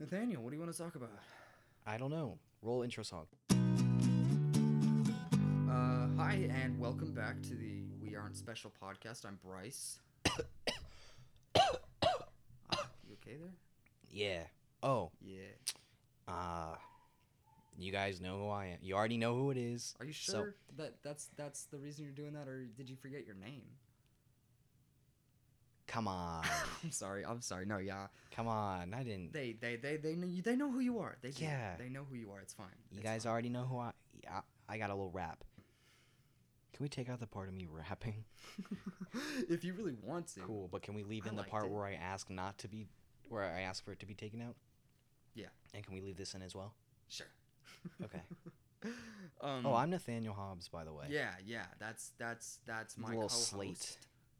Nathaniel, what do you want to talk about? I don't know. Roll intro song. Uh, hi, and welcome back to the We Aren't Special podcast. I'm Bryce. Ah, you okay there? Yeah. Oh, Yeah. uh you guys know who I am. You already know who it is. Are you So- sure that that's that's the reason you're doing that, or did you forget your name? Come on. I'm sorry. I'm sorry. No, yeah. Come on. I didn't. They they they they know, they know who you are. They do. Yeah. They know who you are. It's fine. You It's guys fine. already know who I yeah, I got a little rap. Can we take out the part of me rapping? if you really want to. Cool, but can we leave I in the liked part it. where I ask not to be where I ask for it to be taken out? Yeah. And can we leave this in as well? Sure. Okay. um, Oh, I'm Nathaniel Hobbs, by the way. Yeah, yeah. That's that's that's my little co-host, slate.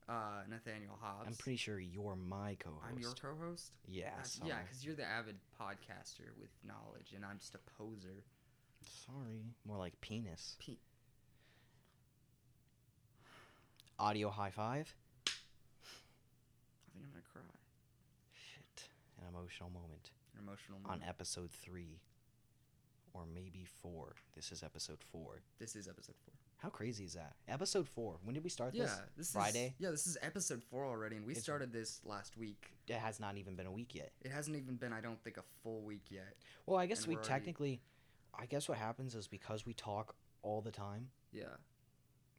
Uh, Nathaniel Hobbs. I'm pretty sure you're my co-host. I'm your co-host. Yeah. Yeah, because you're the avid podcaster with knowledge, and I'm just a poser. Sorry. More like penis. Pe- Audio high five. I think I'm gonna cry. Shit. An emotional moment. An emotional on episode three, or maybe four. This is episode four. This is episode four. How crazy is that? Episode four. When did we start Yeah, this? this Friday? Is, yeah, this is episode four already, and we It's- started this last week. It has not even been a week yet. It hasn't even been, I don't think, a full week yet. Well, I guess And we we're already- technically, I guess what happens is because we talk all the time, Yeah,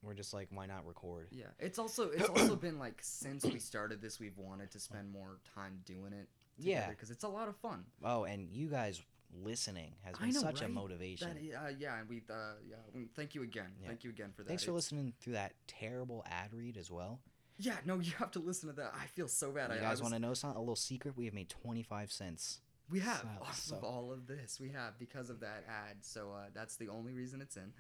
we're just like, why not record? yeah. It's also it's also been like since we started this, we've wanted to spend more time doing it. Yeah. because it's a lot of fun. Oh, and you guys listening has been know, such a motivation. That, uh, yeah, and we uh, yeah, we, thank you again. Yeah. Thank you again for that. Thanks for It's- listening through that terrible ad read as well. Yeah, no, you have to listen to that. I feel so bad. you I, guys was- want to know something? A little secret? We have made 25 cents. We have So- off so- of all of this. We have because of that ad. So uh, that's the only reason it's in.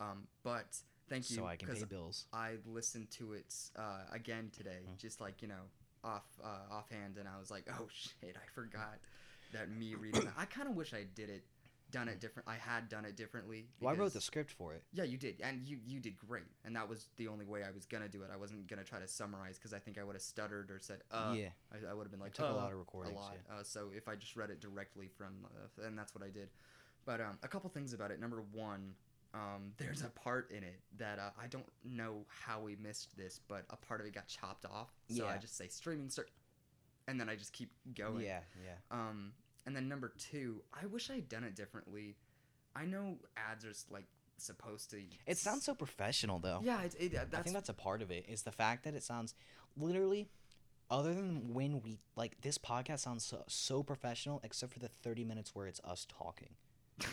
Um, but thank you. so I can pay bills. I listened to it uh, again today, Mhm. just like you know, off uh, offhand, and I was like, oh shit, I forgot that me reading. that. I kind of wish I did it, done it different. I had done it differently. Well, I wrote the script for it. Yeah, you did, and you you did great, and that was the only way I was gonna do it. I wasn't gonna try to summarize because I think I would have stuttered or said, uh, yeah. I, I would have been like, It took a uh, lot of recordings." a lot. yeah. Uh, so if I just read it directly from, uh, and that's what I did. But um, a couple things about it. Number one, um, there's a part in it that uh, I don't know how we missed this, but a part of it got chopped off. So I just say streaming start, and then I just keep going. Yeah, yeah. Um, and then number two, I wish I had done it differently. I know ads are like supposed to. It sounds so professional, though. Yeah, it, it, that's I think that's a part of it. Is the fact that it sounds literally, other than when we like this podcast sounds so, so professional, except for the thirty minutes where it's us talking.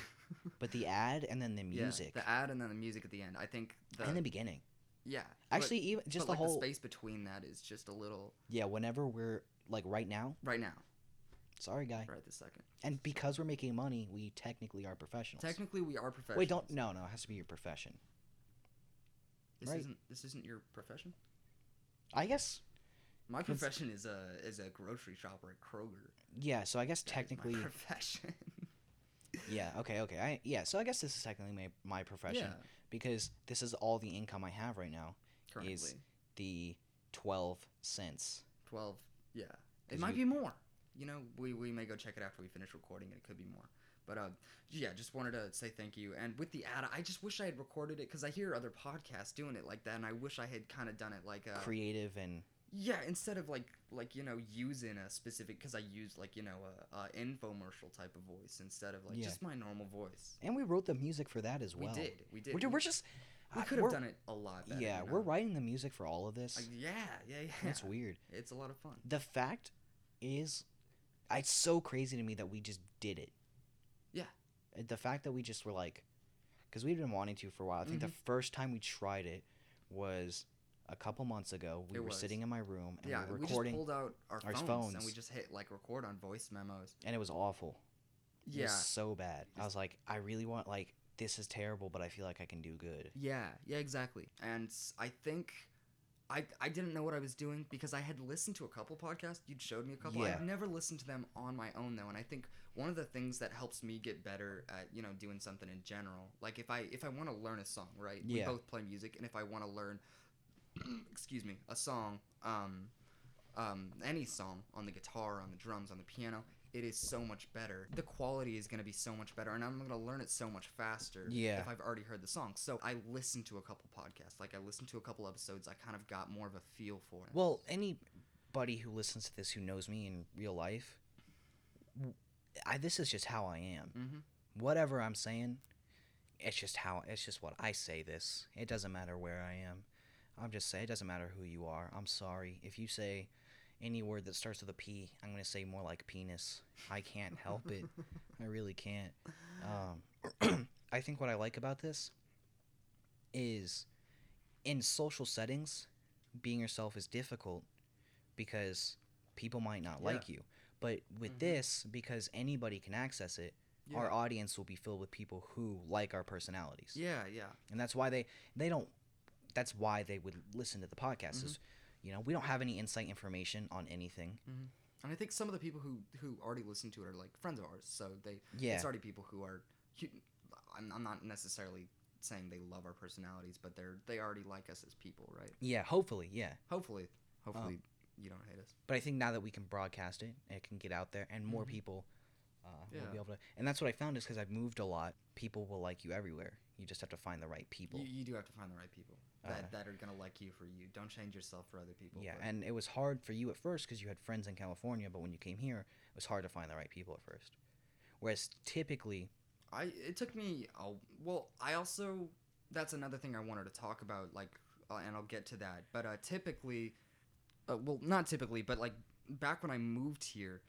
But the ad and then the music. yeah, the ad and then the music at the end. I think the in the beginning. yeah. but- Actually, even just but the like whole the space between that is just a little yeah. Whenever we're like right now, right now, sorry guy, right this second. and because we're making money, we technically are professionals. Technically, we are professionals. Wait, don't no no. It has to be your profession. This right. isn't this isn't your profession. I guess My profession is a is a grocery shopper at Kroger. yeah. So I guess That is technically profession. yeah. Okay okay. I yeah. So I guess this is technically my my profession yeah, because this is all the income I have right now. currently the 12 cents. twelve. Yeah, It might you- be more. You know, we we may go check it after we finish recording, and it could be more. But uh, yeah, just wanted to say thank you. And with the ad, I just wish I had recorded it because I hear other podcasts doing it like that, and I wish I had kind of done it like uh, Creative and Yeah, instead of like like you know using a specific because I used like you know a, a infomercial type of voice instead of like Yeah. just my normal voice. and we wrote the music for that as well. We did, we did. We're, we're just we could have done it a lot better. Yeah, you we're writing the music for all of this. Like, yeah, yeah, yeah. It's weird. It's a lot of fun. The fact is, it's so crazy to me that we just did it. Yeah. The fact that we just were like, because we've been wanting to for a while. I think the Mm-hmm. first time we tried it was a couple months ago. We It were was. sitting in my room and yeah, we were we just pulled out our, our phones, and we just hit like record on voice memos. and it was awful. It Yeah, was so bad. I was like, I really want like this is terrible, but I feel like I can do good. yeah, yeah, exactly. And I think. I, I didn't know what I was doing because I had listened to a couple podcasts. You'd showed me a couple. Yeah. I've never listened to them on my own though, and I think one of the things that helps me get better at you know doing something in general, like if I if I want to learn a song, right? Yeah. We both play music, and if I want to learn, excuse me, a song, um, um, any song on the guitar, on the drums, on the piano, it is so much better. The quality is going to be so much better, and I'm going to learn it so much faster Yeah. if I've already heard the song. So I listened to a couple podcasts, like I listened to a couple episodes. I kind of got more of a feel for it. Well, anybody who listens to this who knows me in real life, I, this is just how I am. mm-hmm. Whatever I'm saying, it's just how it's just what I say. This it doesn't matter where I am. I'm just saying it doesn't matter who you are. I'm sorry if you say any word that starts with a P. I'm gonna say more like penis. I can't help it. I really can't. Um, I think what I like about this is in social settings, being yourself is difficult because people might not Yeah. like you. But with Mhm. this, because anybody can access it, Yeah. our audience will be filled with people who like our personalities. yeah, yeah. And that's why they they don't that's why they would listen to the podcast is you know, we don't have any insight information on anything. And I think some of the people who who already listen to it are like friends of ours, so they Yeah. it's already people who are. I'm, I'm not necessarily saying they love our personalities, but they're they already like us as people, right? Yeah, hopefully, yeah. Hopefully, hopefully you don't hate us. But I think now that we can broadcast it, it can get out there, and more Mhm. people uh, will be able to. And that's what I found is because I've moved a lot. People will like you everywhere. You just have to find the right people. You, you do have to find the right people that, Uh, that are gonna like you for you. Don't change yourself for other people. yeah, but- and it was hard for you at first because you had friends in California, but when you came here, it was hard to find the right people at first. Whereas typically, I it took me a well. I also that's another thing I wanted to talk about, like, uh, and I'll get to that. But uh, typically, uh, well, not typically, but like back when I moved here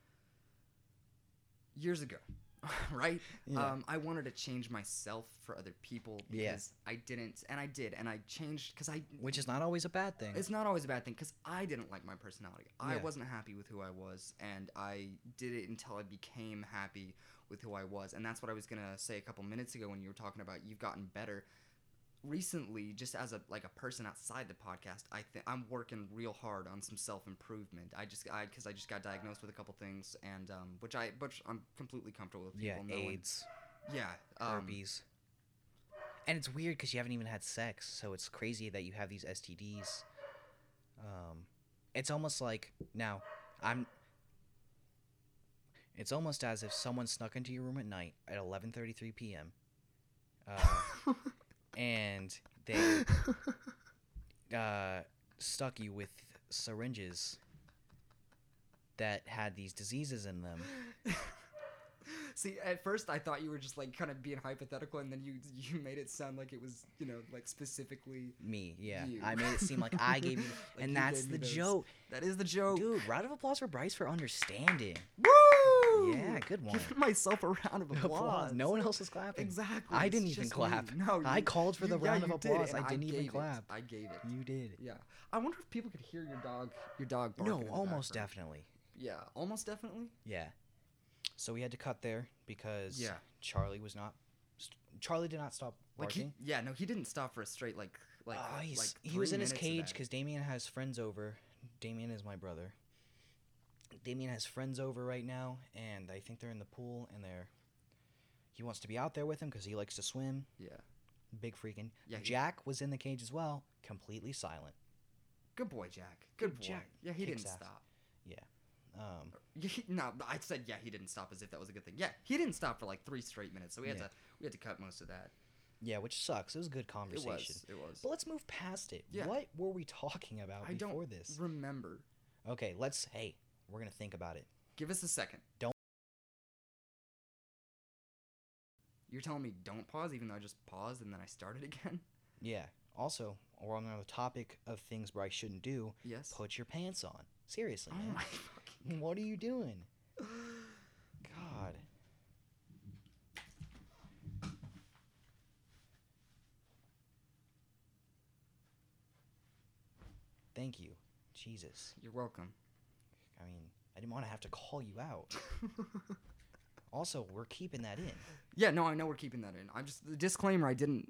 years ago, right? Um, I wanted to change myself for other people because Yeah. I didn't, and I did, and I changed because I. which is not always a bad thing. It's not always a bad thing because I didn't like my personality. I Yeah. wasn't happy with who I was, and I did it until I became happy with who I was. And that's what I was gonna say a couple minutes ago when you were talking about you've gotten better. Recently, just as a like a person outside the podcast, I think I'm working real hard on some self improvement. I just I because I just got diagnosed with a couple things, and um, which I which I'm completely comfortable with. yeah, People knowing. AIDS, Yeah, um, herpes. And it's weird because you haven't even had sex, so it's crazy that you have these STDs. Um, it's almost like now I'm. It's almost as if someone snuck into your room at night at 11:33 p.m. Uh, and they uh, stuck you with syringes that had these diseases in them. See, at first I thought you were just like kind of being hypothetical, and then you you made it sound like it was you know like specifically. Me, yeah. You. I made it seem like I gave you, Like and that's the those. joke, That is the joke. dude. Round of applause for Bryce for understanding. Woo! Yeah, good one. Giving myself a round of applause. No one else was clapping. Exactly. I didn't even clap. me. No, I called for the you- yeah, round of you did, applause. I didn't even gave it. clap. I gave it. You did. Yeah. I wonder if people could hear your dog. Your dog. No, barking almost background. definitely. Yeah, almost definitely. Yeah. So we had to cut there because Yeah. Charlie was not. Charlie did not stop Like he, barking. yeah, no, he didn't stop for a straight like like Oh, like he was in his cage because Damien has friends over. Damien is my brother. Damien has friends over right now, and I think they're in the pool, and they're. He wants to be out there with him because he likes to swim. Yeah. Big freaking. Yeah. he- Jack was in the cage as well, completely silent. Good boy, Jack. Good boy. Jack Yeah, he kicks didn't ass. stop. Um, Yeah, he, no, I said yeah, he didn't stop as if that was a good thing. Yeah, he didn't stop for like three straight minutes, so we had Yeah. to we had to cut most of that. yeah, which sucks. It was a good It conversation. was. It was. But let's move past it. Yeah. What were we talking about I don't before this? Remember, Okay, let's. Hey, we're gonna think about it. give us a second. Don't- You're telling me don't pause, even though I just paused and then I started again. Yeah. Also, we're on the topic of things Bryce shouldn't do. Yes. Put your pants on. Seriously, Oh man. my fucking. What are you doing? God. Thank you. Jesus. You're welcome. I mean, I didn't want to have to call you out. Also, we're keeping that in. yeah, no, I know we're keeping that in. I'm just the disclaimer. I didn't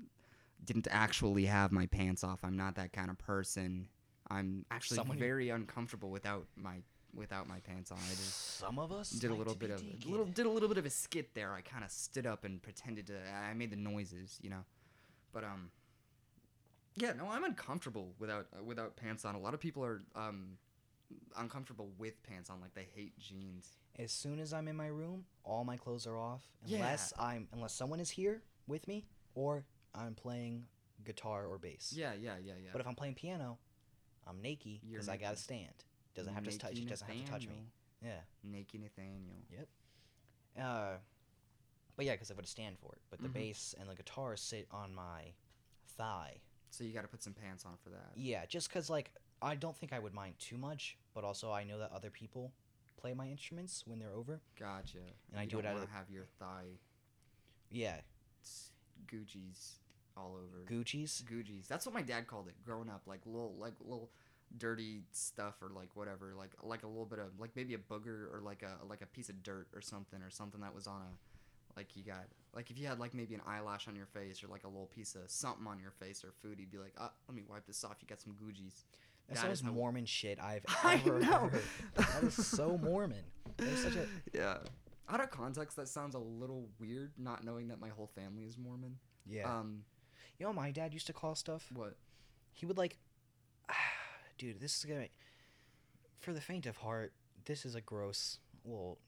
didn't actually have my pants off. I'm not that kind of person. I'm actually Someone who- very uncomfortable without my without my pants on. I just Some of us did a little bit of a little did a little bit of a skit there. I kind of stood up and pretended to. I made the noises, you know, but um, yeah, no, I'm uncomfortable without uh, without pants on. A lot of people are um, uncomfortable with pants on. Like they hate jeans. As soon as I'm in my room, all my clothes are off Yeah. unless I'm unless someone is here with me or I'm playing guitar or bass. Yeah, yeah, yeah, yeah. But if I'm playing piano, I'm naked because I got to stand. Doesn't have to touch. Naked Doesn't have to touch me. Nathaniel. Yeah. Naked Nathaniel. Yep. Uh, but yeah, because I would stand for it. But the Mhm. bass and the guitar sit on my thigh. So you got to put some pants on for that. Yeah, just because like I don't think I would mind too much, but also I know that other people play my instruments when they're over. Gotcha. And I do it out of have your thigh Yeah, Gucci's all over. Gucci's. Gucci's. That's what my dad called it growing up. Like little, like little dirty stuff or like whatever. Like like a little bit of like maybe a booger or like a like a piece of dirt or something or something that was on a like you got like if you had like maybe an eyelash on your face or like a little piece of something on your face or food, he'd be like, ah, let me wipe this off. You got some Gucci's. That's That the is most how- Mormon shit I've I ever know. heard. That is so Mormon. That is such a yeah. Out of context, that sounds a little weird. Not knowing that my whole family is Mormon. yeah. Um. you know, my dad used to call stuff. What? He would like, dude, this is gonna. For the faint of heart, this is a gross little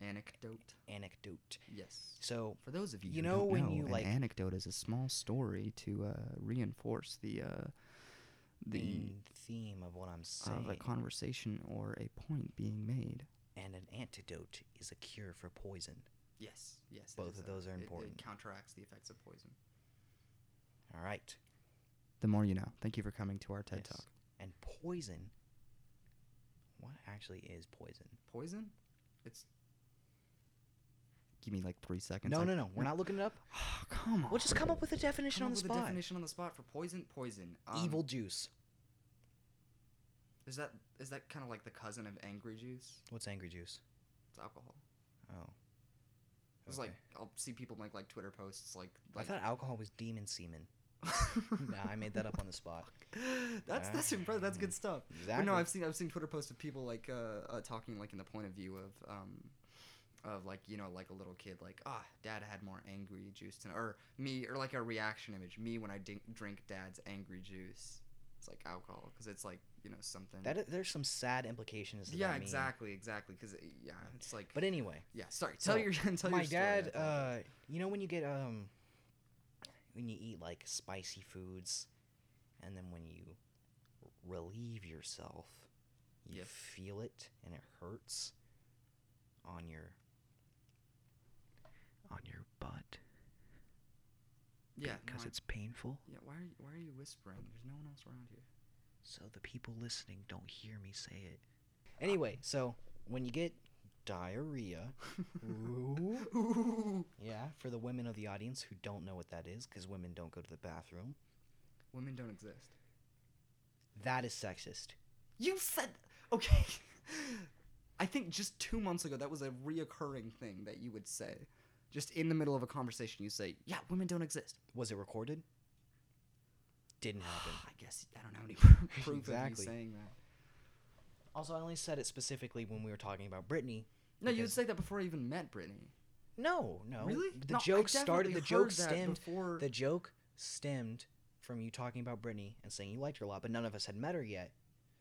Anecdote. anecdote. Yes. So For those of you, You who know don't when know, you, an like- anecdote is a small story to uh, reinforce the uh, the main theme of what I'm saying, of a conversation or a point being made. and an antidote is a cure for poison. Yes, yes. Both is of a- those are it- important. It counteracts the effects of poison. All right. The more you know. Thank you for coming to our TED Yes. Talk. And poison. What actually is poison? Poison? It's. Give me like three seconds. No, I- no, no. We're not looking it up. Oh, come on. We'll just come up with a definition Come on up the with a spot. definition on the spot for poison. Poison. Um, Evil juice. Is that is that kind of like the cousin of angry juice? What's angry juice? It's alcohol. Oh. It's okay. like I'll see people make like Twitter posts like I thought alcohol was demon semen. nah, I made that up on the spot. that's that's impressive. That's good stuff. Exactly. But no, I've seen I've seen Twitter posts of people like uh, uh talking like in the point of view of um of like you know like a little kid like ah dad had more angry juice tonight or me or like a reaction image me when I drink drink dad's angry juice. It's like alcohol because it's like you know something. that there's some sad implications. Yeah, that meme. exactly, exactly. Because yeah, it's like. But anyway, yeah, sorry. so, Tell your tell my your dad, uh, you know when you get um, when you eat like spicy foods, and then when you relieve yourself, you Yep. feel it and it hurts on your on your butt yeah, because no, it's painful. yeah. Why are you, why are you whispering? There's no one else around here. So the people listening don't hear me say it. Anyway, so when you get diarrhea, Ooh. Ooh. yeah, for the women of the audience who don't know what that is, because women don't go to the bathroom, Women don't exist. that is sexist. You said okay. I think just two months ago that was a reoccurring thing that you would say. Just in the middle of a conversation, you say, "Yeah, women don't exist." Was it recorded? Didn't happen. I guess I don't have any proof of you saying that. Also, I only said it specifically when we were talking about Brittany. No, you would say that before I even met Brittany. No, no. Really? The No, joke started. The joke stemmed. before. The joke stemmed from you talking about Brittany and saying you liked her a lot, but none of us had met her yet.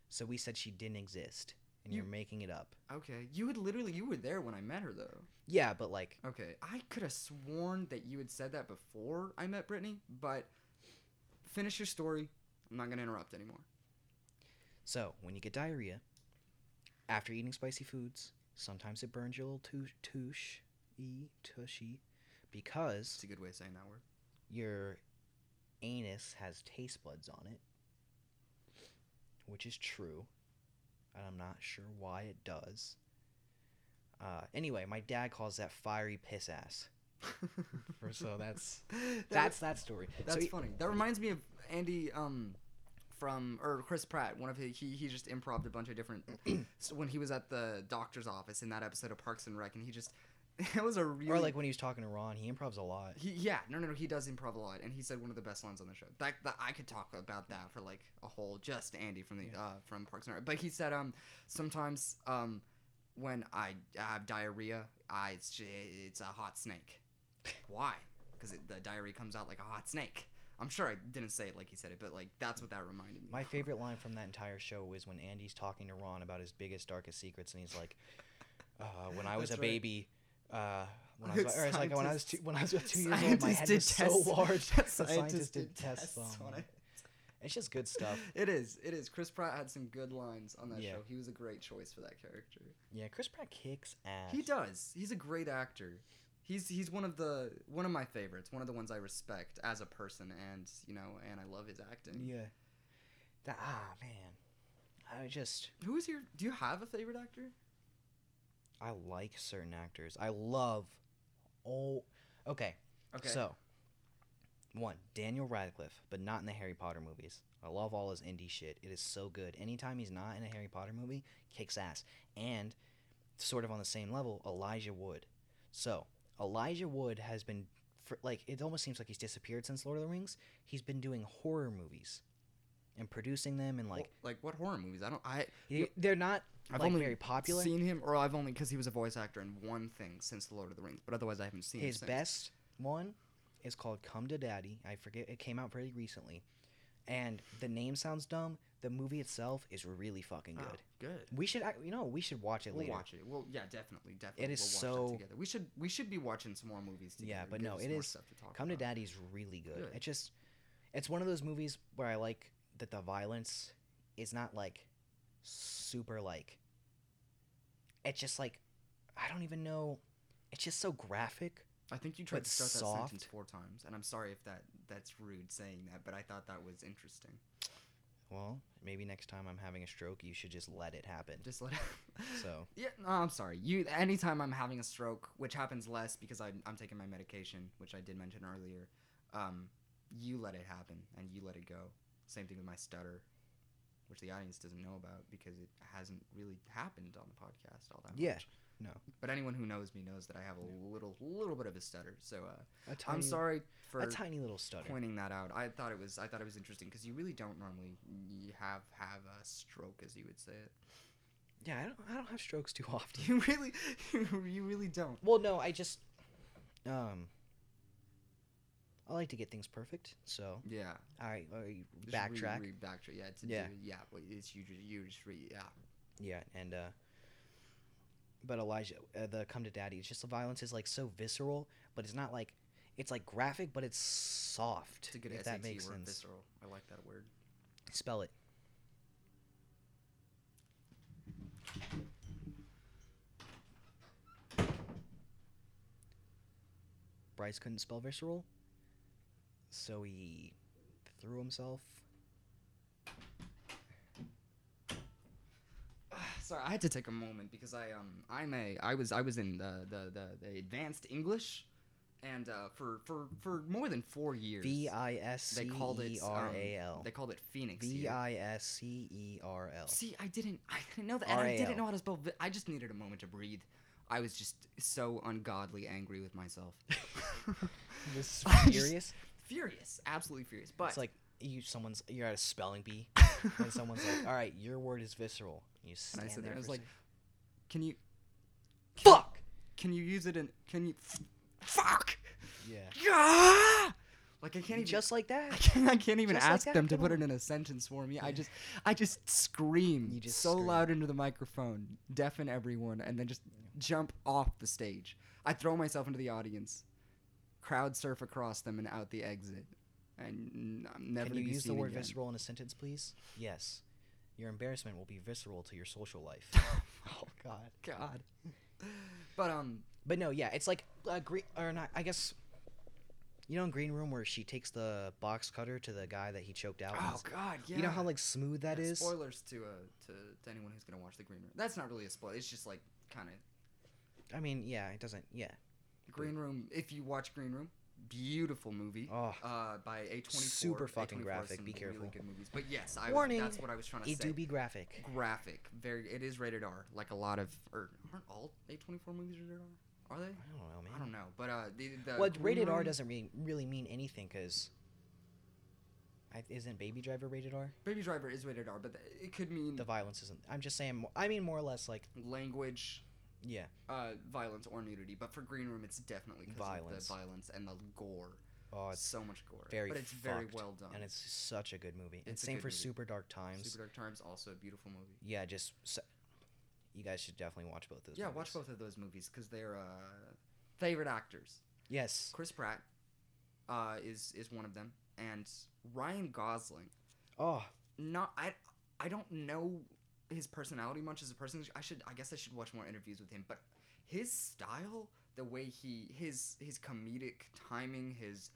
So we said she didn't exist, and You- you're making it up. Okay, you had literally you were there when I met her though. Yeah, but like, Okay, I could have sworn that you had said that before I met Brittany, but finish your story. I'm not gonna interrupt anymore. so when you get diarrhea after eating spicy foods, sometimes it burns your little touche, touche, e tushy, because It's a good way of saying that word. your anus has taste buds on it, which is true. And I'm not sure why it does. Uh, anyway, my dad calls that fiery piss ass. So that's That- that's that story. That's so he- funny. That reminds me of Andy um from or Chris Pratt. One of his he he just improv a bunch of different. so when he was at the doctor's office in that episode of Parks and Rec, and he just it was a really or like when he was talking to Ron, he improvs a lot. he yeah no no no he does improv a lot, and he said one of the best lines on the show. That that I could talk about that for like a whole just Andy from the Yeah. uh from Parks and Rec. But he said um sometimes um when I have diarrhea, I it's, it's a hot snake. Why? Because the diarrhea comes out like a hot snake. I'm sure I didn't say it like he said it, but like that's what that reminded me. My favorite line from that entire show was when Andy's talking to Ron about his biggest, darkest secrets, and he's like, uh, "When I was That's a right. baby, uh, when I was, or it's like when I was two, when I was two years old, my head was so large that scientists scientists did tests on it. it. It's just good stuff. It is. It is. Chris Pratt had some good lines on that Yeah. show. He was a great choice for that character. Yeah, Chris Pratt kicks ass. He does. He's a great actor. He's he's one of the one of my favorites. One of the ones I respect as a person, and you know, and I love his acting. Yeah. That ah man, I just Who is your? Do you have a favorite actor? I like certain actors. I love. Oh, okay. Okay. So, one, Daniel Radcliffe, but not in the Harry Potter movies. I love all his indie shit. It is so good. Anytime he's not in a Harry Potter movie, kicks ass. And, sort of on the same level, Elijah Wood. So, Elijah Wood has been, for, like, it almost seems like he's disappeared since Lord of the Rings. He's been doing horror movies and producing them, and, like, Wh- like what horror movies? I don't. I he- they're not, I've like, only very popular. seen him, or I've only because he was a voice actor in one thing since the Lord of the Rings, but otherwise I haven't seen him His best one is called Come to Daddy. I forget it came out pretty recently. And the name sounds dumb. The movie itself is really fucking Oh, good. good. We should you know, we should watch it We'll later. watch it. Well, yeah, definitely, definitely. It is we'll watch so- together. We should we should be watching some more movies together. Yeah, but no, it is- stuff to talk Come to about. Daddy's really good. Good. It just it's one of those movies where I like that the violence is not like super like it's just like I don't even know it's just so graphic. I think you tried to start that soft. sentence four times, and I'm sorry if that that's rude saying that, but I thought that was interesting. Well, maybe next time I'm having a stroke, you should just let it happen. Just let. It. so, Yeah, no, I'm sorry. You anytime I'm having a stroke, which happens less because I'm, I'm taking my medication, which I did mention earlier. Um, you let it happen and you let it go. Same thing with my stutter, which the audience doesn't know about because it hasn't really happened on the podcast all that Yeah, much. no. But anyone who knows me knows that I have a little little bit of a stutter. So uh, a tiny, I'm sorry for a tiny little stutter. pointing that out. I thought it was I thought it was interesting because you really don't normally have have a stroke as you would say it. Yeah, I don't, I don't have strokes too often. You really you really don't. Well, no, I just, um, I like to get things perfect. So Yeah. I, I Just backtrack. Re, re, backtrack. Yeah. To Yeah. Do, yeah. It's you just you just re, yeah. Yeah, and uh, but Elijah, uh, the Come to Daddy, it's just the violence is like so visceral, but it's not like it's like graphic, but it's soft. It's a good if SAT that makes word. sense. Visceral. I like that word. Spell it. Bryce couldn't spell visceral, so he threw himself. Sorry, I had to take a moment because I um I'm a I was I was in the the the, the advanced English, and uh, for for for more than four years V I S C they called it E R A L. um, They called it Phoenix. V. I S C E R L. See, I didn't I didn't know that. And I didn't know how to spell. I just needed a moment to breathe. I was just so ungodly angry with myself. This I just- furious. Furious, absolutely furious. But It's like you someone's you're at a spelling bee and someone's like, "All right, your word is visceral." You and stand I said there. I was like, can you "Fuck." can you use it in can you fuck Yeah. yeah like I can't even Just like that. I can't, I can't even Just ask that, them to put it in a sentence for me. I just I just scream You just so scream. loud into the microphone, deafen everyone, and then just jump off the stage. I throw myself into the audience, crowd surf across them and out the exit, and I'm never Can to you use the word again. visceral in a sentence, please? Yes. Your embarrassment will be visceral to your social life. oh God, God. But um, But no, yeah, it's like uh, green or not. I guess you know in Green Room where she takes the box cutter to the guy that he choked out. oh God, yeah. You know how like smooth that Yeah, is. Spoilers to uh to, to anyone who's gonna watch the Green Room. That's not really a spoiler. It's just like kind of I mean, yeah, it doesn't. Yeah. Green Room. If you watch Green Room, beautiful movie. Oh, uh, by A24. Super fucking A24 graphic, be careful. Really good movies. But yes, I Warning, Was, that's what I was trying to it say. do be graphic. graphic. Very. It is rated R. Like a lot of, or aren't all A24 movies rated R? Are they? I don't know, man. I don't know. But uh, the, the Well, rated R doesn't really, really mean anything because isn't Baby Driver rated R? Baby Driver is rated R, but th- it could mean The violence isn't. I'm just saying. I mean, more or less like language, yeah. uh, violence or nudity. But for Green Room, it's definitely 'cause of Violence. the violence and the gore. Oh, it's so much gore. very but it's very fucked, well done. and it's such a good movie. And It's a same good for movie. Super Dark Times. Super Dark Times also a beautiful movie. Yeah, just s you guys should definitely watch both of those. yeah, movies. watch both of those movies because they're uh, favorite actors. Yes. Chris Pratt uh, is is one of them, and Ryan Gosling. Oh, Not I I don't know his personality much as a person. I should I guess I should watch more interviews with him. But his style, the way he his his comedic timing, his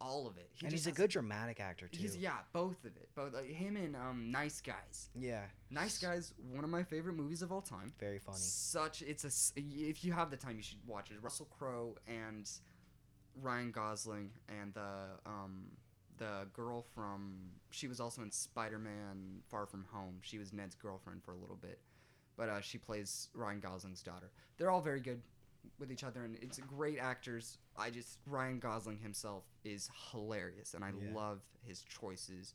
all of it. He and he's a good dramatic actor too. He's yeah, both of it. Both uh, him and um, Nice Guys. yeah. Nice Guys, one of my favorite movies of all time. Very funny. Such it's a if you have the time, you should watch it. Russell Crowe and Ryan Gosling and the um the girl from she was also in Spider Man Far From Home. She was Ned's girlfriend for a little bit, but uh, she plays Ryan Gosling's daughter. They're all very good with each other, and it's great actors. I just Ryan Gosling himself is hilarious, and I Yeah. love his choices,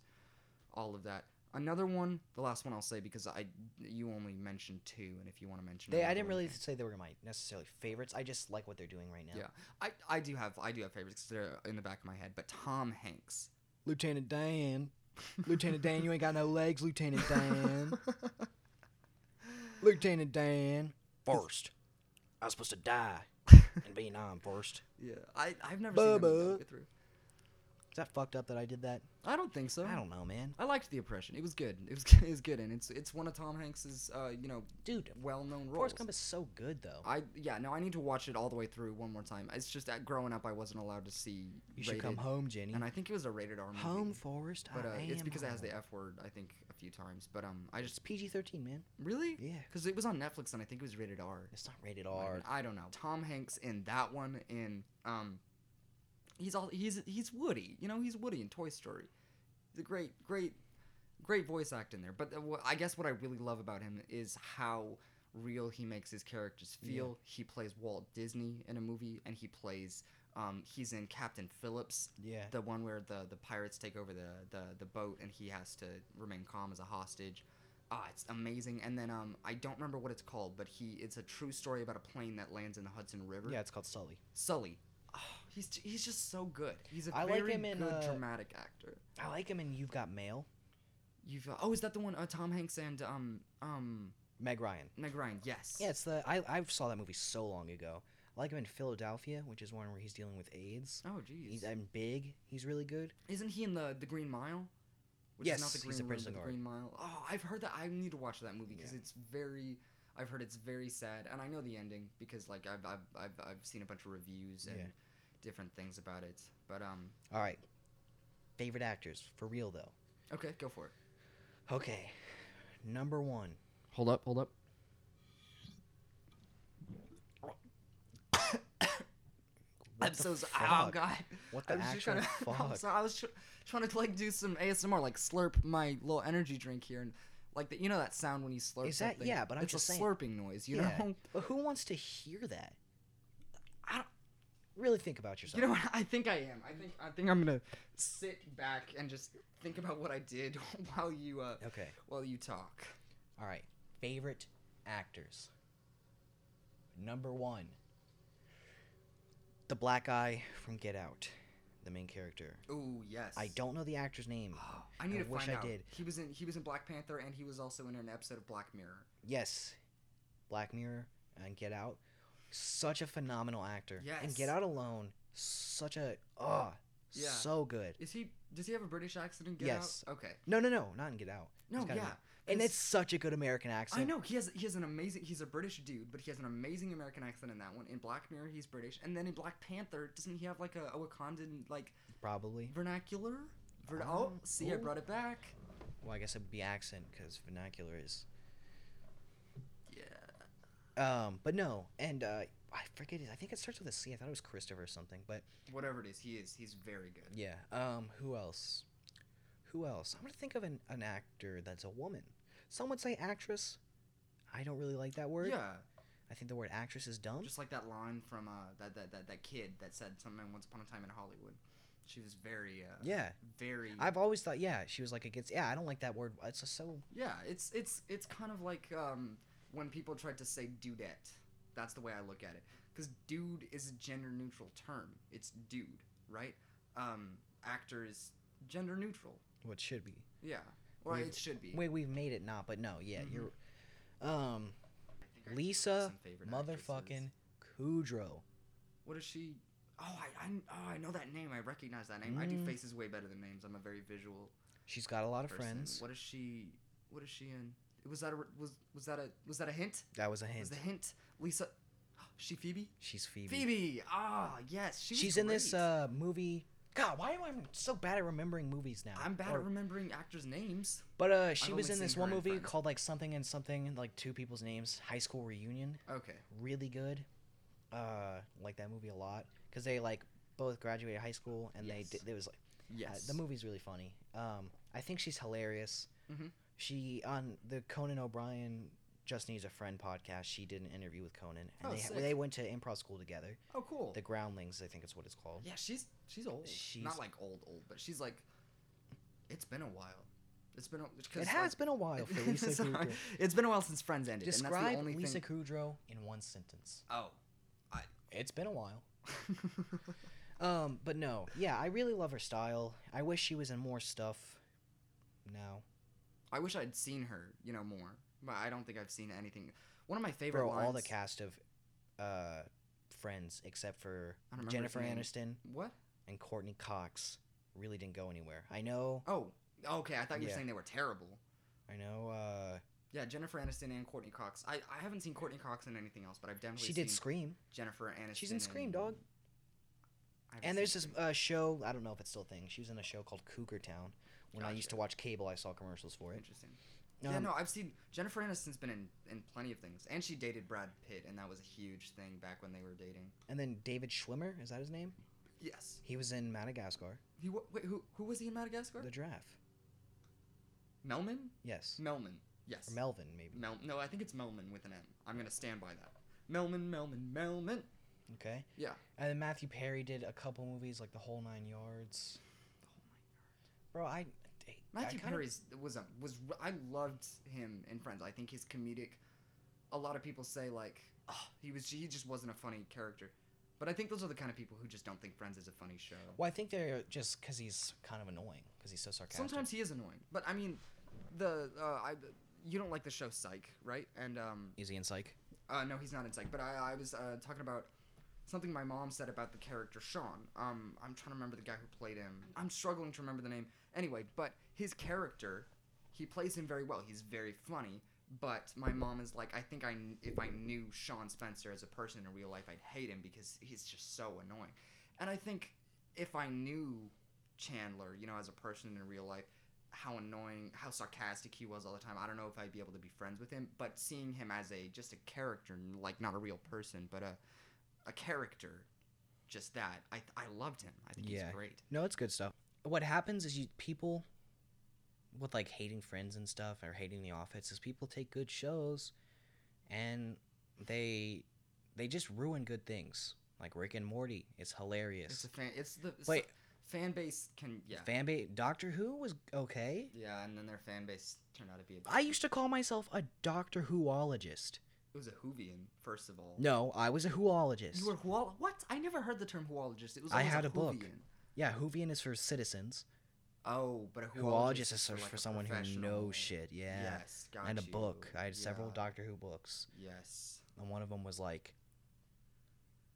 all of that. Another one, the last one I'll say because I you only mentioned two, and if you want to mention, They, I didn't really you say they were my necessarily favorites. I just like what they're doing right now. Yeah. I, I do have I do have favorites 'cause they're in the back of my head, but Tom Hanks. Lieutenant Dan. Lieutenant Dan, you ain't got no legs, Lieutenant Dan. Lieutenant Dan. First. I was supposed to die and be non first. yeah, I I've never seen that movie all the way through. That fucked up that I did that? I don't think so. I don't know, man. I liked the Oppression. It was good. It was it was good, and it's it's one of Tom Hanks's uh you know Dude, well known roles. Forrest Gump is so good though. I yeah no I need to watch it all the way through one more time. It's just that growing up I wasn't allowed to see You should rated, come home, Jenny. and I think it was a rated R movie. Home, Forrest. but uh, it's because it has the. F word I think a few times. But um I just PG 13, man. really Yeah. because it was on Netflix and I think it was rated R. It's not rated R. I, been. I don't know. Tom Hanks in that one in um he's all he's he's Woody. You know, he's Woody in Toy Story. He's a great great great voice acting there. But uh, I guess what I really love about him is how real he makes his characters feel. He plays Walt Disney in a movie and he plays um he's in Captain Phillips, Yeah. the one where the the pirates take over the the the boat and he has to remain calm as a hostage. Ah, it's amazing. And then um, I don't remember what it's called, but he it's a true story about a plane that lands in the Hudson River. Yeah, it's called Sully. Sully. He's he's just so good. He's a I like very him in, good uh, dramatic actor. I like him in You've Got Mail. You've uh, oh, is that the one? Uh, Tom Hanks and um um Meg Ryan. Meg Ryan. Yes. Yeah, it's the I I saw that movie so long ago. I like him in Philadelphia, which is one where he's dealing with AIDS. Oh jeez. He's I'm big. He's really good. Isn't he in the the Green Mile? Which Yes, is not the he's Green a Room, prison but the. Green Mile. Oh, I've heard that. I need to watch that movie because Yeah. it's very. I've heard it's very sad, and I know the ending because like I've I've I've, I've seen a bunch of reviews and Yeah. Different things about it. But um, All right. Favorite actors for real though. okay, go for it. Okay. Number one. Hold up, hold up. I'm so sorry. Oh god. What I the was just actual trying to, I'm fuck? sorry, I was tr- trying to like do some ASMR, like slurp my little energy drink here, and like the, you know that sound when you slurp. Is that- something? yeah, but I'm it's just a saying- slurping noise. You Yeah. know. But who wants to hear that? Really think about yourself. you know what? I think I am. I think I think I'm gonna sit back and just think about what I did while you uh Okay. while you talk. All right. Favorite actors. Number one. The black guy from Get Out, the main character. Ooh yes. I don't know the actor's name. Oh, I need I to wish find I out. did. He was in he was in Black Panther and he was also in an episode of Black Mirror. Yes, Black Mirror and Get Out. Such a phenomenal actor. And Get Out alone, such a oh, Yeah. so good. Is he? Does he have a British accent in Get Yes. Out? Okay. No, no, no, not in Get Out. No, yeah. and It's- it's such a good American accent. I know he has he has an amazing he's a British dude, but he has an amazing American accent in that one. In Black Mirror, he's British, and then in Black Panther, doesn't he have like a, a Wakandan like Probably. vernacular? Ver- Oh, oh, see, I oh. brought it back. Well, I guess it would be accent because vernacular is. Um, but no, and uh, I forget it. I think it starts with a C. I thought it was Christopher or something. But Whatever it is, he is he's very good. yeah. Um, who else? Who else? I'm gonna think of an, an actor that's a woman. Some would say actress. I don't really like that word. Yeah, I think the word actress is dumb. just like that line from uh that that that, that kid that said something once upon a time in Hollywood. She was very uh yeah. very I've always thought, yeah, she was like against. Yeah, I don't like that word. It's just so. Yeah, it's it's it's kind of like um, when people tried to say dudette. That's the way I look at it. Because dude is a gender neutral term. It's dude, right? um, actor is gender neutral. What should be? Yeah, or We've- it should be. Wait, we've made it not, but no, yeah, Mhm. you're. Um, I I Lisa actresses. motherfucking Kudrow. What is she? Oh, I, I, oh, I know that name. I recognize that name. I do Mm. faces way better than names. I'm a very visual She's got a lot of person. friends. What is she? What is she in? Was that a was was that a was that a hint? That was a hint. Was the hint Lisa? She Phoebe? She's Phoebe. Phoebe. Ah, yes. She She's in this uh movie. God, why am I so bad at remembering movies now? I'm bad Or- at remembering actors' names. But uh, she I've was in this one movie Friends. called like something and something, like two people's names. High School Reunion. Okay. Really good. Uh, like that movie a lot because they like both graduated high school and Yes. they did. It was like Yes. Uh, the movie's really funny. Um, I think she's hilarious. Mhm. She on the Conan O'Brien Just Needs a Friend podcast. She did an interview with Conan, and Oh, they sick. they went to improv school together. Oh, cool. The Groundlings, I think is what it's called. yeah, she's she's old. She's- Not like old old, but she's like. It's been a while. It's been a. It has been a while for Lisa Kudrow. It's been a while since Friends ended. and that's Describe the only Lisa thing. Kudrow in one sentence. Oh. It's been a while. Um, but no, yeah, I really love her style. I wish she was in more stuff. Now, I wish I'd seen her, you know, more. But I don't think I've seen anything. One of my favorite bro, lines. all the cast of uh, Friends except for I don't remember Jennifer. Aniston What? and Courteney Cox really didn't go anywhere. I know, Oh, okay. I thought you were Yeah. saying they were terrible. I know. Uh, Yeah, Jennifer Aniston and Courteney Cox. I, I haven't seen Courteney Cox in anything else, but I've definitely she seen did Scream, Jennifer Aniston. She's in Scream, in- dog. And there's this uh, show. I don't know if it's still a thing. She was in a show called Cougar Town. When I used to watch cable, I saw commercials for it. Interesting. yeah, Um, no, I've seen Jennifer Aniston's been in, in plenty of things, and she dated Brad Pitt, and that was a huge thing back when they were dating. And then David Schwimmer, is that his name? Yes. He was in Madagascar, He wa- wait, who who was he in Madagascar? the giraffe. Melman. Yes, Melman. Yes. or Melvin maybe. Mel. No, I think it's Melman with an M. I'm gonna stand by that. Melman, Melman, Melman. Okay. Yeah. And then Matthew Perry did a couple movies like The Whole Nine Yards. Bro, I. Matthew kinda- Perry's was a was I loved him in Friends. I think his comedic. A lot of people say like, oh, he was he just wasn't a funny character, but I think those are the kind of people who just don't think Friends is a funny show. Well, I think they're just because he's kind of annoying because he's so sarcastic. Sometimes he is annoying, but I mean, the uh, I you don't like the show Psych, right? And um, Is he in Psych? Uh, no, he's not in Psych. But I, I was uh, talking about something my mom said about the character Sean. Um, I'm trying to remember the guy who played him. I'm struggling to remember the name. Anyway, but his character, he plays him very well. He's very funny. But my mom is like, I think I if I knew Sean Spencer as a person in real life, I'd hate him because he's just so annoying. And I think if I knew Chandler, you know, as a person in real life, how annoying, how sarcastic he was all the time. I don't know if I'd be able to be friends with him, but seeing him as a just a character, like not a real person, but a a character, just that, I I loved him. I think Yeah. he's great. No, it's good stuff. What happens is you people with like hating Friends and stuff or hating The Office is people take good shows and they they just ruin good things. Like Rick and Morty, it's hilarious. It's a fan. It's the it's Wait. the fan base can yeah Fan base Doctor Who was okay. yeah, and then their fan base turned out to be a. I used to call myself a Doctor Whoologist. it was a Whovian first of all. No, I was a Whoologist. You were Whool. What? I never heard the term Whoologist. It was. I had a book. Yeah, Whovian is for citizens. Oh, but a Whoologist, Whoologist is for, like for someone who knows shit. Yeah. Yes, got and a you. book. I had several Doctor Who books, Yes. and one of them was like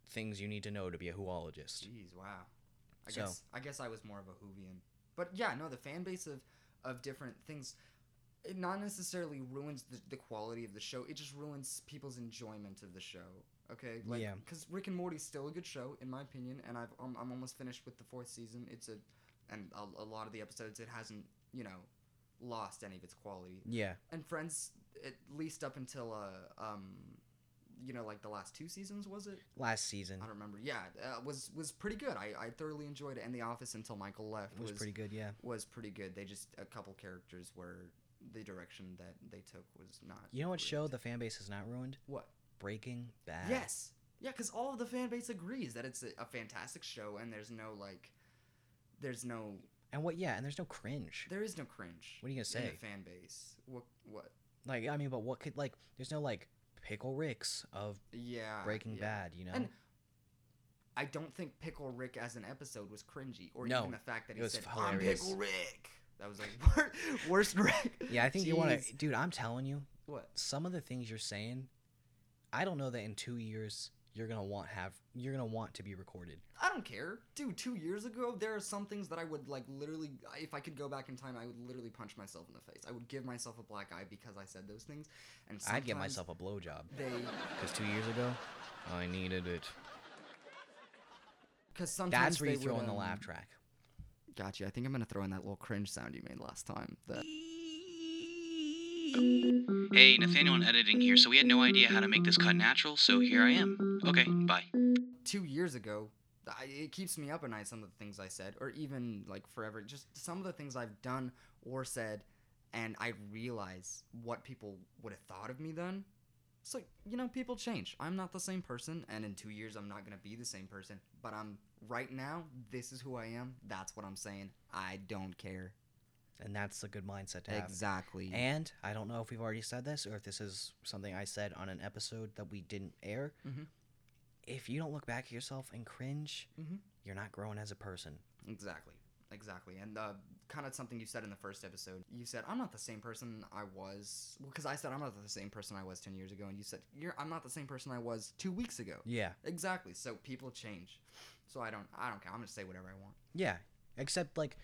things you need to know to be a Whoologist. Jeez, wow. I So- guess I guess I was more of a Whovian. But yeah, no, the fan base of of different things it not necessarily ruins the, the quality of the show. It just ruins people's enjoyment of the show. Okay? Like Yeah. cuz Rick and Morty's still a good show in my opinion and I've um, I'm almost finished with the fourth season. It's a and a, a lot of the episodes it hasn't, you know, lost any of its quality. Yeah. And Friends at least up until uh um you know like the last two seasons was it? Last season I don't remember. Yeah, uh, was was pretty good. I, I thoroughly enjoyed it. And The Office until Michael left was, was pretty good. Yeah. was pretty good. They just a couple characters where the direction that they took was not. You know what show the fan base has not ruined? What? Breaking Bad. Yes. Yeah, because all of the fan base agrees that it's a, a fantastic show, and there's no like, there's no, And what? Yeah. And there's no cringe. there is no cringe. What are you gonna In say? the fan base. What? What? Like I mean, but what could like? There's no like pickle Ricks of Yeah. Breaking yeah. Bad. You know. And I don't think Pickle Rick as an episode was cringy, or No, even the fact that it he was said I'm hilarious. Pickle Rick. That was like wor- worst Rick. Yeah, I think you want Jeez. to, dude. I'm telling you, What? some of the things you're saying, I don't know that in two years you're gonna want have you're gonna want to be recorded. I don't care, dude. Two years ago, there are some things that I would like literally. If I could go back in time, I would literally punch myself in the face. I would give myself a black eye because I said those things. And I'd give myself a blowjob They because two years ago, I needed it. because sometimes That's where you throw would, in the laugh track. Gotcha. I think I'm gonna throw in that little cringe sound you made last time. The Hey, Nathaniel in editing here. So we had no idea how to make this cut natural, so here I am. Okay, bye. two years ago, I, it keeps me up at night. Some of the things I said, or even like forever, just some of the things I've done or said, and I realize what people would have thought of me then. So you know, people change. I'm not the same person, and in two years, I'm not gonna be the same person. But I'm right now. This is who I am. That's what I'm saying. I don't care. And that's a good mindset to have. Exactly. And I don't know if we've already said this or if this is something I said on an episode that we didn't air. Mhm. If you don't look back at yourself and cringe, Mhm. you're not growing as a person. Exactly. Exactly. And uh, kind of something you said in the first episode. You said, I'm not the same person I was. Because I said, I'm not the same person I was 10 years ago. And you said, You're, I'm not the same person I was two weeks ago. Yeah. Exactly. So people change. So I don't, I don't care. I'm going to say whatever I want. Yeah. Except like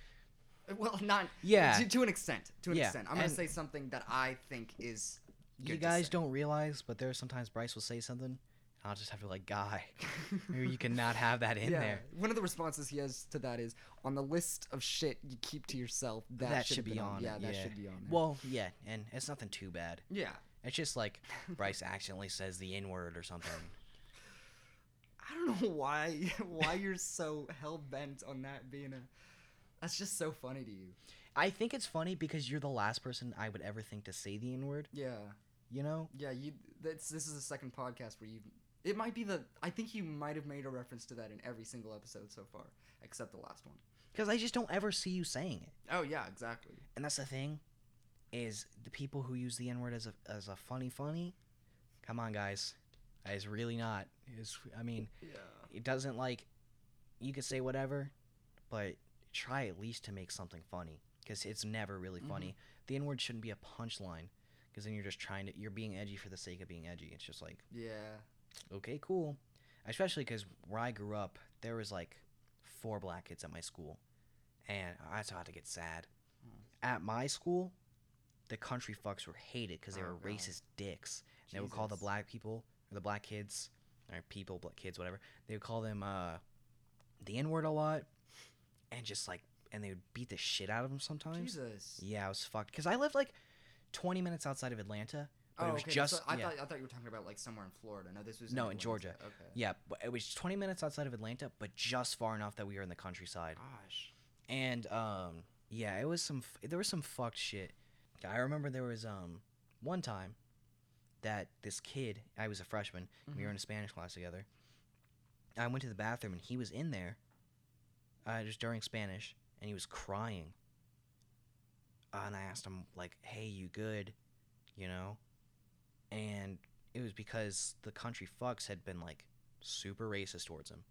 Well, not. Yeah. To, to an extent. To an Yeah, extent. I'm gonna say something that I think is. you guys don't realize, but there are sometimes Bryce will say something, and I'll just have to be like, guy, maybe you cannot have that in yeah. there. One of the responses he has to that is on the list of shit you keep to yourself. That, That should, should be been on Yeah, that yeah. should be on there. Well, yeah, and it's nothing too bad. yeah. It's just like Bryce accidentally says the N word or something. I don't know why why you're so hell bent on that being a. That's just so funny to you. I think it's funny because you're the last person I would ever think to say the N word. Yeah, You know? yeah. You. That's this is the second podcast where you. It might be the. I think you might have made a reference to that in every single episode so far, except the last one. Because I just don't ever see you saying it. Oh yeah, exactly. And that's the thing, is the people who use the N word as a as a funny funny. Come on, guys, it's really not. It's, I mean, Yeah. it doesn't like. You could say whatever, but try at least to make something funny. Because it's never really Mhm. funny. The N word shouldn't be a punchline. Because then you're just trying to. You're being edgy for the sake of being edgy. It's just like. Yeah. okay, cool. Especially because where I grew up, there was like four black kids at my school, and I started to get sad. Hmm. At my school, the country fucks were hated because they Oh, were God. racist dicks. They would call the black people or the black kids or people, black kids, whatever. They would call them uh, the N word a lot, and just like, and they would beat the shit out of them sometimes. Jesus. Yeah, I was fucked because I lived like twenty minutes outside of Atlanta. But oh, it was okay. just so I yeah. thought I thought you were talking about like somewhere in Florida. No, this was No, in Atlanta. Georgia. Okay. Yeah, but it was 20 minutes outside of Atlanta, but just far enough that we were in the countryside. Gosh. And um, yeah, it was some. There was some fucked shit. I remember there was um one time that this kid, I was a freshman, we were in a Spanish class together. I went to the bathroom and he was in there, uh, just during Spanish, and he was crying. Uh, and I asked him like, "Hey, you good?" You know, and it was because the country fucks had been like super racist towards him,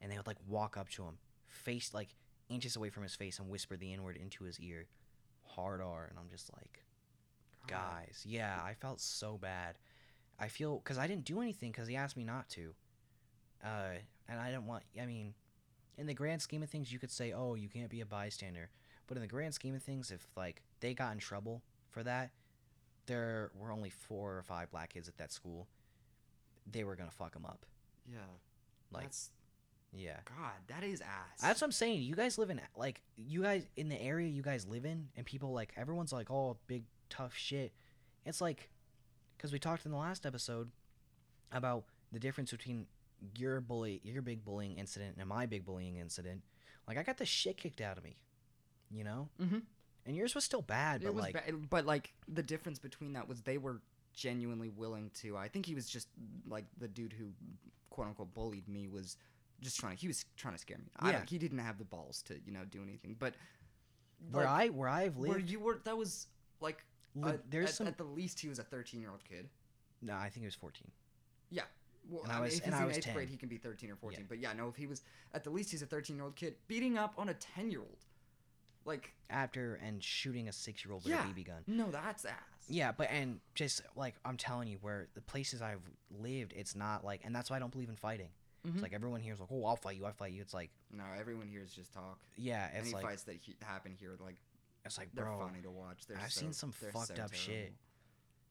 and they would like walk up to him, face like inches away from his face, and whisper the n word into his ear, hard R, and I'm just like, guys, yeah, I felt so bad. I feel because I didn't do anything because he asked me not to, uh, and I didn't want. I mean, in the grand scheme of things, you could say, "Oh, you can't be a bystander," but in the grand scheme of things, if like they got in trouble for that, there were only four or five black kids at that school. They were gonna fuck them up. Yeah. Like, that's yeah. God. That is ass. That's what I'm saying. You guys live in like you guys in the area you guys live in, and people like everyone's like, "Oh, big tough shit." It's like because we talked in the last episode about the difference between your bully, your big bullying incident, and my big bullying incident. Like I got the shit kicked out of me, you know, Mm-hmm. and yours was still bad, but it was like ba- but like the difference between that was they were genuinely willing to. I think he was just like the dude who quote unquote bullied me was just trying. to He was trying to scare me. I Yeah. don't, he didn't have the balls to you know do anything. But where like, I where I've where lived, you were that was like li- uh, there's at, some. at the least he was a 13 year old kid. no, I think he was 14. Well, And I I mean, was- if and he's I in eighth 10. grade, he can be 13 or 14. But yeah, no, if he was at the least, he's a 13 year old kid beating up on a 10 year old. Like, After and shooting a six year old with Yeah. a BB gun. no, that's ass. Yeah, but and just like I'm telling you, where the places I've lived, it's not like, and that's why I don't believe in fighting. Mhm. It's like everyone here is like, oh, I'll fight you, I'll fight you. It's like, No, everyone here is just talk. yeah, it's Any like, fights that he- happen here, like, it's like, they're bro, funny to watch. They're I've so- seen some fucked so up shit.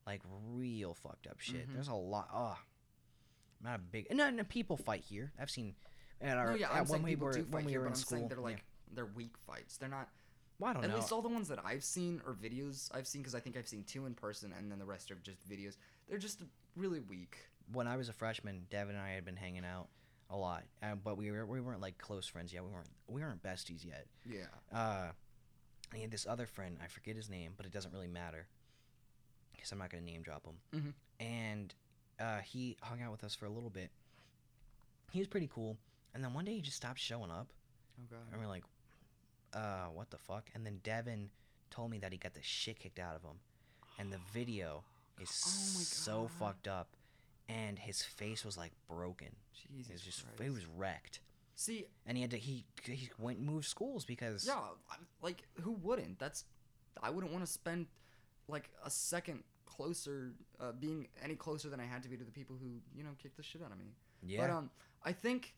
like real fucked up shit. Mhm. There's a lot. Oh, not a big. No, no, people fight here. I've seen. At our, No, yeah, at I'm when saying we were when fight we here, were in I'm school. they're yeah. like, they're weak fights. They're not. well, I don't At know. At least all the ones that I've seen or videos I've seen, because I think I've seen two in person, and then the rest are just videos. They're just really weak. when I was a freshman, Devin and I had been hanging out a lot, uh, but we were we weren't like close friends yet. We weren't we weren't besties yet. Yeah. Uh, I had this other friend. I forget his name, but it doesn't really matter because I'm not gonna name drop him. Mhm. And uh, he hung out with us for a little bit. He was pretty cool, and then one day he just stopped showing up, Oh god. and we're like, uh, what the fuck? And then Devin told me that he got the shit kicked out of him, and the video is Oh so fucked up, and his face was like broken. Jesus It was just Christ. it was wrecked, See, and he had to he he went and moved schools because yeah, like who wouldn't? That's I wouldn't want to spend like a second closer, uh, being any closer than I had to be to the people who you know kicked the shit out of me. yeah But um, I think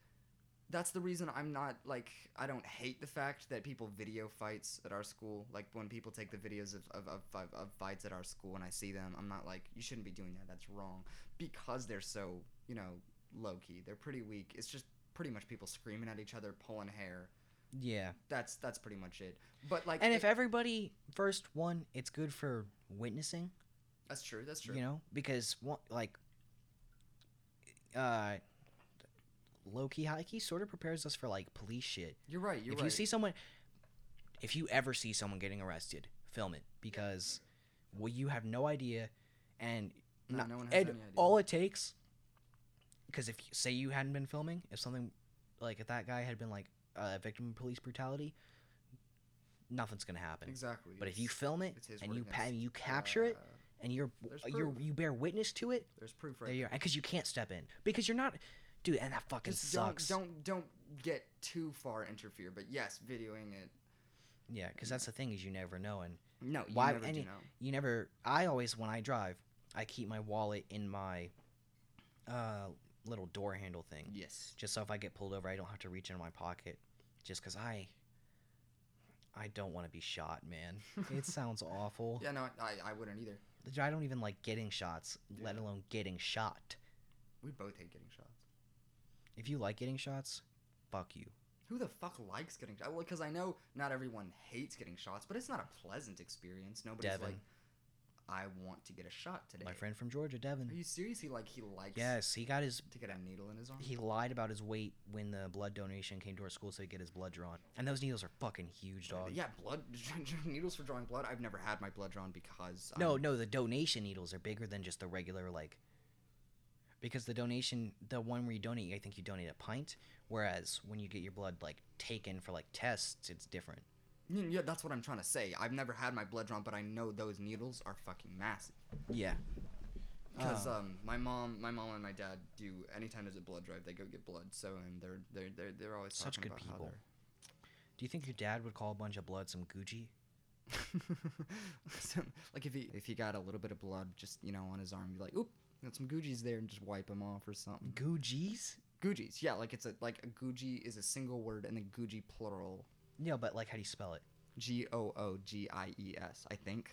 that's the reason I'm not like I don't hate the fact that people video fights at our school. Like when people take the videos of of, of, of, of fights at our school and I see them, I'm not like you shouldn't be doing that. That's wrong because they're so you know low key. They're pretty weak. It's just pretty much people screaming at each other, pulling hair. yeah. That's that's pretty much it. But like, And if it- everybody first one, it's good for witnessing, that's true, that's true. you know, because one like uh low key high key sort of prepares us for like police shit. You're right. You're if right. If you see someone if you ever see someone getting arrested, film it because well you have no idea and No, not- no one has and any idea. all it takes because if say you hadn't been filming, if something like if that guy had been like a victim of police brutality, nothing's gonna happen. exactly. But if you film it and you pa- you capture it uh, and you're there's you you bear witness to it, there's proof right there you. Because you can't step in because you're not, dude. And that fucking Just sucks. don't don't don't get too far interfere. But yes, videoing it. Yeah, because that's the thing is you never know, and No, you Why- never and you- know. you never. I always when I drive, I keep my wallet in my uh little door handle thing, Yes. just so if I get pulled over, I don't have to reach into my pocket, just because I. I don't want to be shot, man. It sounds awful. Yeah, no, I, I wouldn't either. I don't even like getting shots, let alone getting shot. We both hate getting shots. If you like getting shots, fuck you. Who the fuck likes getting shots? Well, because I know not everyone hates getting shots, but it's not a pleasant experience. Nobody's Devin. like, I want to get a shot today. My friend from Georgia, Devin. Are you serious? He like he likes Yes, he got his. to get a needle in his arm. He lied about his weight when the blood donation came to our school, so he get his blood drawn. And those needles are fucking huge, dog. Yeah, blood needles for drawing blood. I've never had my blood drawn because No, I'm- no, the donation needles are bigger than just the regular like. Because the donation, the one where you donate, I think you donate a pint, whereas when you get your blood like taken for like tests, it's different. Yeah, that's what I'm trying to say. I've never had my blood drawn, but I know those needles are fucking massive. Yeah. Because Oh. um, my mom, my mom and my dad do anytime there's a blood drive, they go get blood. So and they're they're they're, they're always Such good people. Do you think your dad would call a bunch of blood some Gucci? like if he if he got a little bit of blood just you know on his arm, be like, oop, got some Gucci's there, and just wipe him off or something. Gucci's? Gucci's, yeah, like it's a like a Gucci is a single word and then Gucci plural. Yeah, but like how do you spell it? G O O G I E S. I think.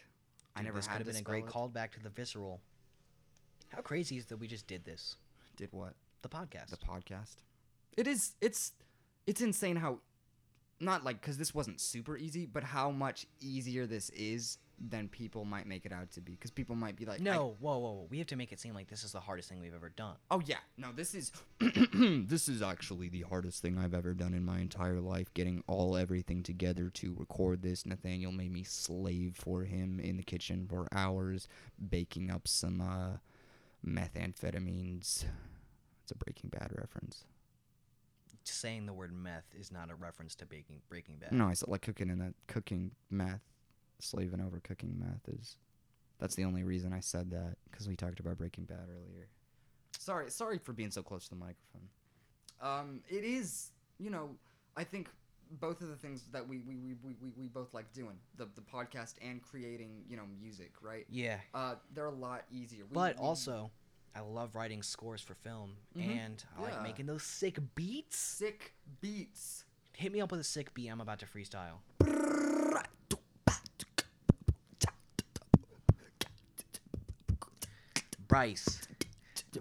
I Dude, never this had could have been a great it. callback to the visceral. How crazy is that we just did this? Did what? The podcast. the podcast. It is. It's. It's insane how, not like because this wasn't super easy, but how much easier this is than people might make it out to be. Because people might be like, no, whoa, whoa, whoa. We have to make it seem like this is the hardest thing we've ever done. oh yeah, no, this is. this is actually the hardest thing I've ever done in my entire life. Getting all everything together to record this. Nathaniel made me slave for him in the kitchen for hours, baking up some uh, methamphetamines. It's a Breaking Bad reference. Saying the word meth is not a reference to baking Breaking Bad. No, I said like cooking in that cooking meth, slaving over cooking meth is. That's the only reason I said that because we talked about Breaking Bad earlier. Sorry, sorry for being so close to the microphone. Um, it is, you know, I think both of the things that we we, we, we, we- both like doing the the podcast and creating you know music right Yeah. uh they're a lot easier We- But we- also, I love writing scores for film, Mhm. and I like making those sick beats. sick beats Hit me up with a sick beat. I'm about to freestyle. Bryce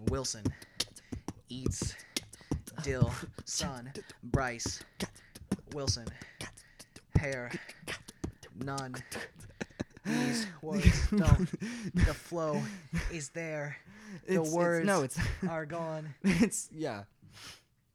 Wilson eats dill. Son Bryce Wilson hair none. These words don't. The flow is there. The It's- it's- words no it's are gone. it's yeah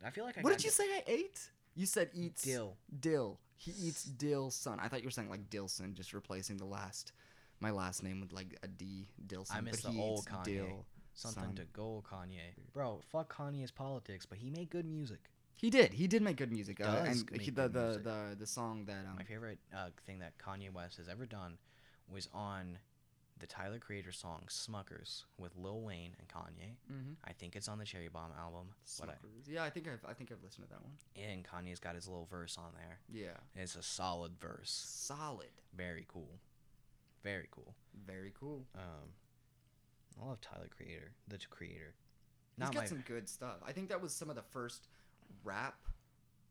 I feel like I what got did you say i ate you said eats Dill. dill he eats dill son i thought you were saying like dilson just replacing the last my last name with like a d dilson I miss but the he old Kanye. dill Something son. to go, Kanye. Bro, fuck Kanye's politics, but he made good music. He did. He did make good music. Uh, Does and he, the, the, music. the the song that um My favorite uh, thing that Kanye West has ever done was on the Tyler Creator song "Smuckers" with Lil Wayne and Kanye. mm-hmm. I think it's on the Cherry Bomb album. But I, yeah, I think I've I think I've listened to that one. and Kanye's got his little verse on there. Yeah, It's a solid verse. solid. Very cool. Very cool. Very cool. Um, I love Tyler Creator, the Creator. he's got my some good stuff. I think that was some of the first rap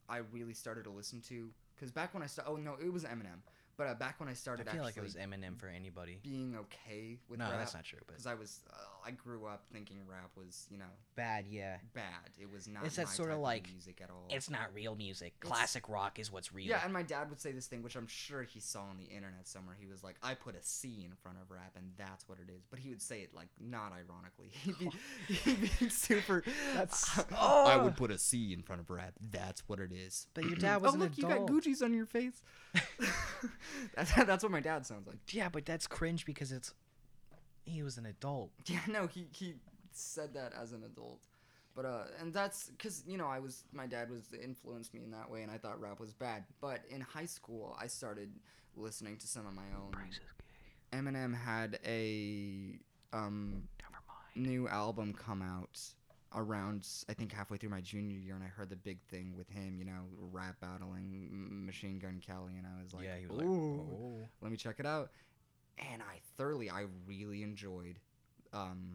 I really started to listen to. Cause back when I started, oh no, it was Eminem. But uh, back when I started, I started feel actually like it was Eminem for anybody. being okay with No, rap, that's not true. Because I was uh, I grew up thinking rap was you know bad, yeah. bad. It was not. It's that sorta type of like, music at all. It's not real music. It's- Classic rock is what's real. Yeah, and my dad would say this thing, which I'm sure he saw on the internet somewhere. He was like, "I put a C in front of rap, and that's what it is." But he would say it like not ironically. He'd be, he'd be super. That's- I oh. would put a C in front of rap. That's what it is. But your dad was oh an look, you got adult. Gucci's on your face. that's, that's what my dad sounds like. Yeah, but that's cringe because it's he was an adult. Yeah, no, he he said that as an adult. But uh and that's cuz you know, I was my dad was influenced me in that way and I thought rap was bad. But in high school, I started listening to some of my own Eminem had a um Never mind. new album come out around I think halfway through my junior year and I heard the big thing with him, you know, rap battling Machine Gun Kelly and I was like, yeah, he was like, oh. let me check it out. And I thoroughly, I really enjoyed um,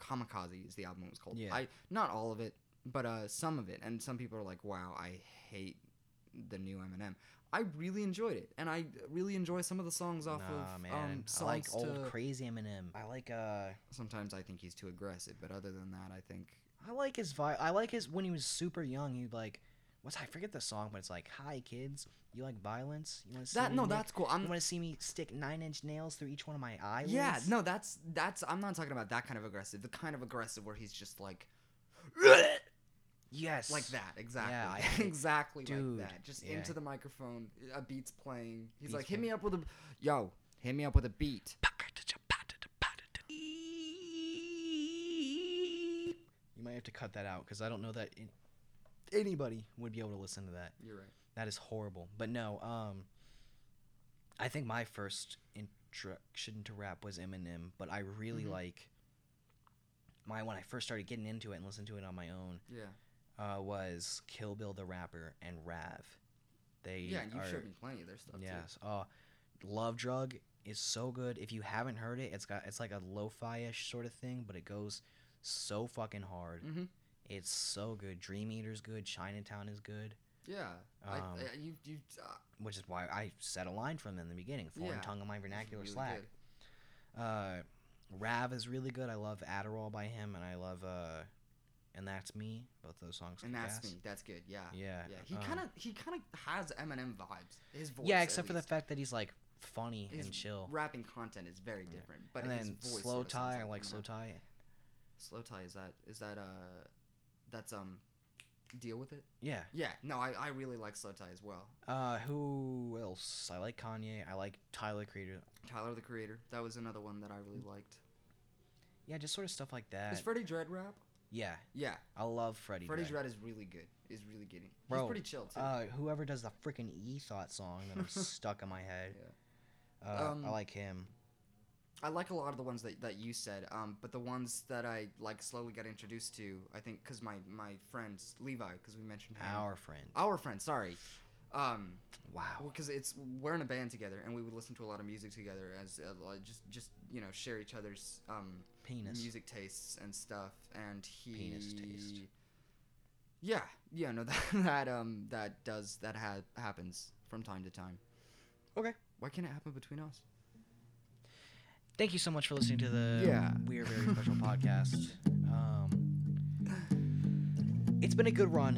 Kamikaze is the album it was called. Yeah. I not all of it, but uh, some of it. And some people are like, "Wow, I hate the new Eminem." I really enjoyed it, and I really enjoy some of the songs off nah, of man. um, I like songs old to- crazy Eminem. I like uh, Sometimes I think he's too aggressive, but other than that, I think I like his vibe. I like his when he was super young. He like, what's I forget the song, but it's like, "Hi kids, you like violence? You want to see that me no, make- that's cool. I'm you want to see me stick nine inch nails through each one of my eyelids? yeah, no, that's that's. I'm not talking about that kind of aggressive. The kind of aggressive where he's just like. Yes. like that exactly Yeah, exactly Dude, like that just yeah. into the microphone a beat's playing he's Beat's like hit playing. me up with a yo hit me up with a beat might have to cut that out because I don't know that in- anybody would be able to listen to that. you're right That is horrible. But no, um, I think my first introduction to rap was Eminem, but I really Mhm. like my when I first started getting into it and listened to it on my own yeah uh, was Kill Bill the rapper and Rav. They yeah and you are, showed me plenty of their stuff Yes. Uh, Love Drug is so good. If you haven't heard it, it's got it's like a lo-fi ish sort of thing, but it goes so fucking hard. mm-hmm. It's so good. Dream Eater's good. Chinatown is good. yeah Um, I, you you uh, Which is why I set a line from them in the beginning. Foreign Yeah, tongue in my vernacular really slack. Uh, Rav is really good. I love Adderall by him, and I love uh, and that's me. Both those songs. and that's me that's good yeah Yeah. yeah he um, kind of he kind of has Eminem vibes his voice Yeah, except for the fact that he's like funny his and chill. rapping content is very Yeah. different but and his then voice Slowthai, I like. Slowthai. Slow tie is that is that uh that's um deal with it Yeah. Yeah, no, I, I really like Slowthai as well. Uh, who else? I like Kanye. I like Tyler Creator. Tyler the Creator, that was another one that I really liked. Yeah, just sort of stuff like that. Is Freddie Dredd rap? yeah, Yeah, I love Freddie. Freddie Dredd. Dredd is really good. Is really good. He's pretty chill too. Uh, whoever does the freaking E Thought song that I'm stuck in my head. Yeah. Uh, I Um, like him. I like a lot of the ones that, that you said, um, but the ones that I like slowly got introduced to, I think, because my my friends Levi, because we mentioned him. Our friend. our friend, sorry, um, Wow. because it's we're in a band together and we would listen to a lot of music together as uh, just just you know share each other's um, Penis. music tastes and stuff, and he Penis taste. Yeah, yeah, no, that that um that does that ha- happens from time to time. Okay. Why can't it happen between us? Thank you so much for listening to the Yeah. We Are Very Special podcast. Um, it's been a good run.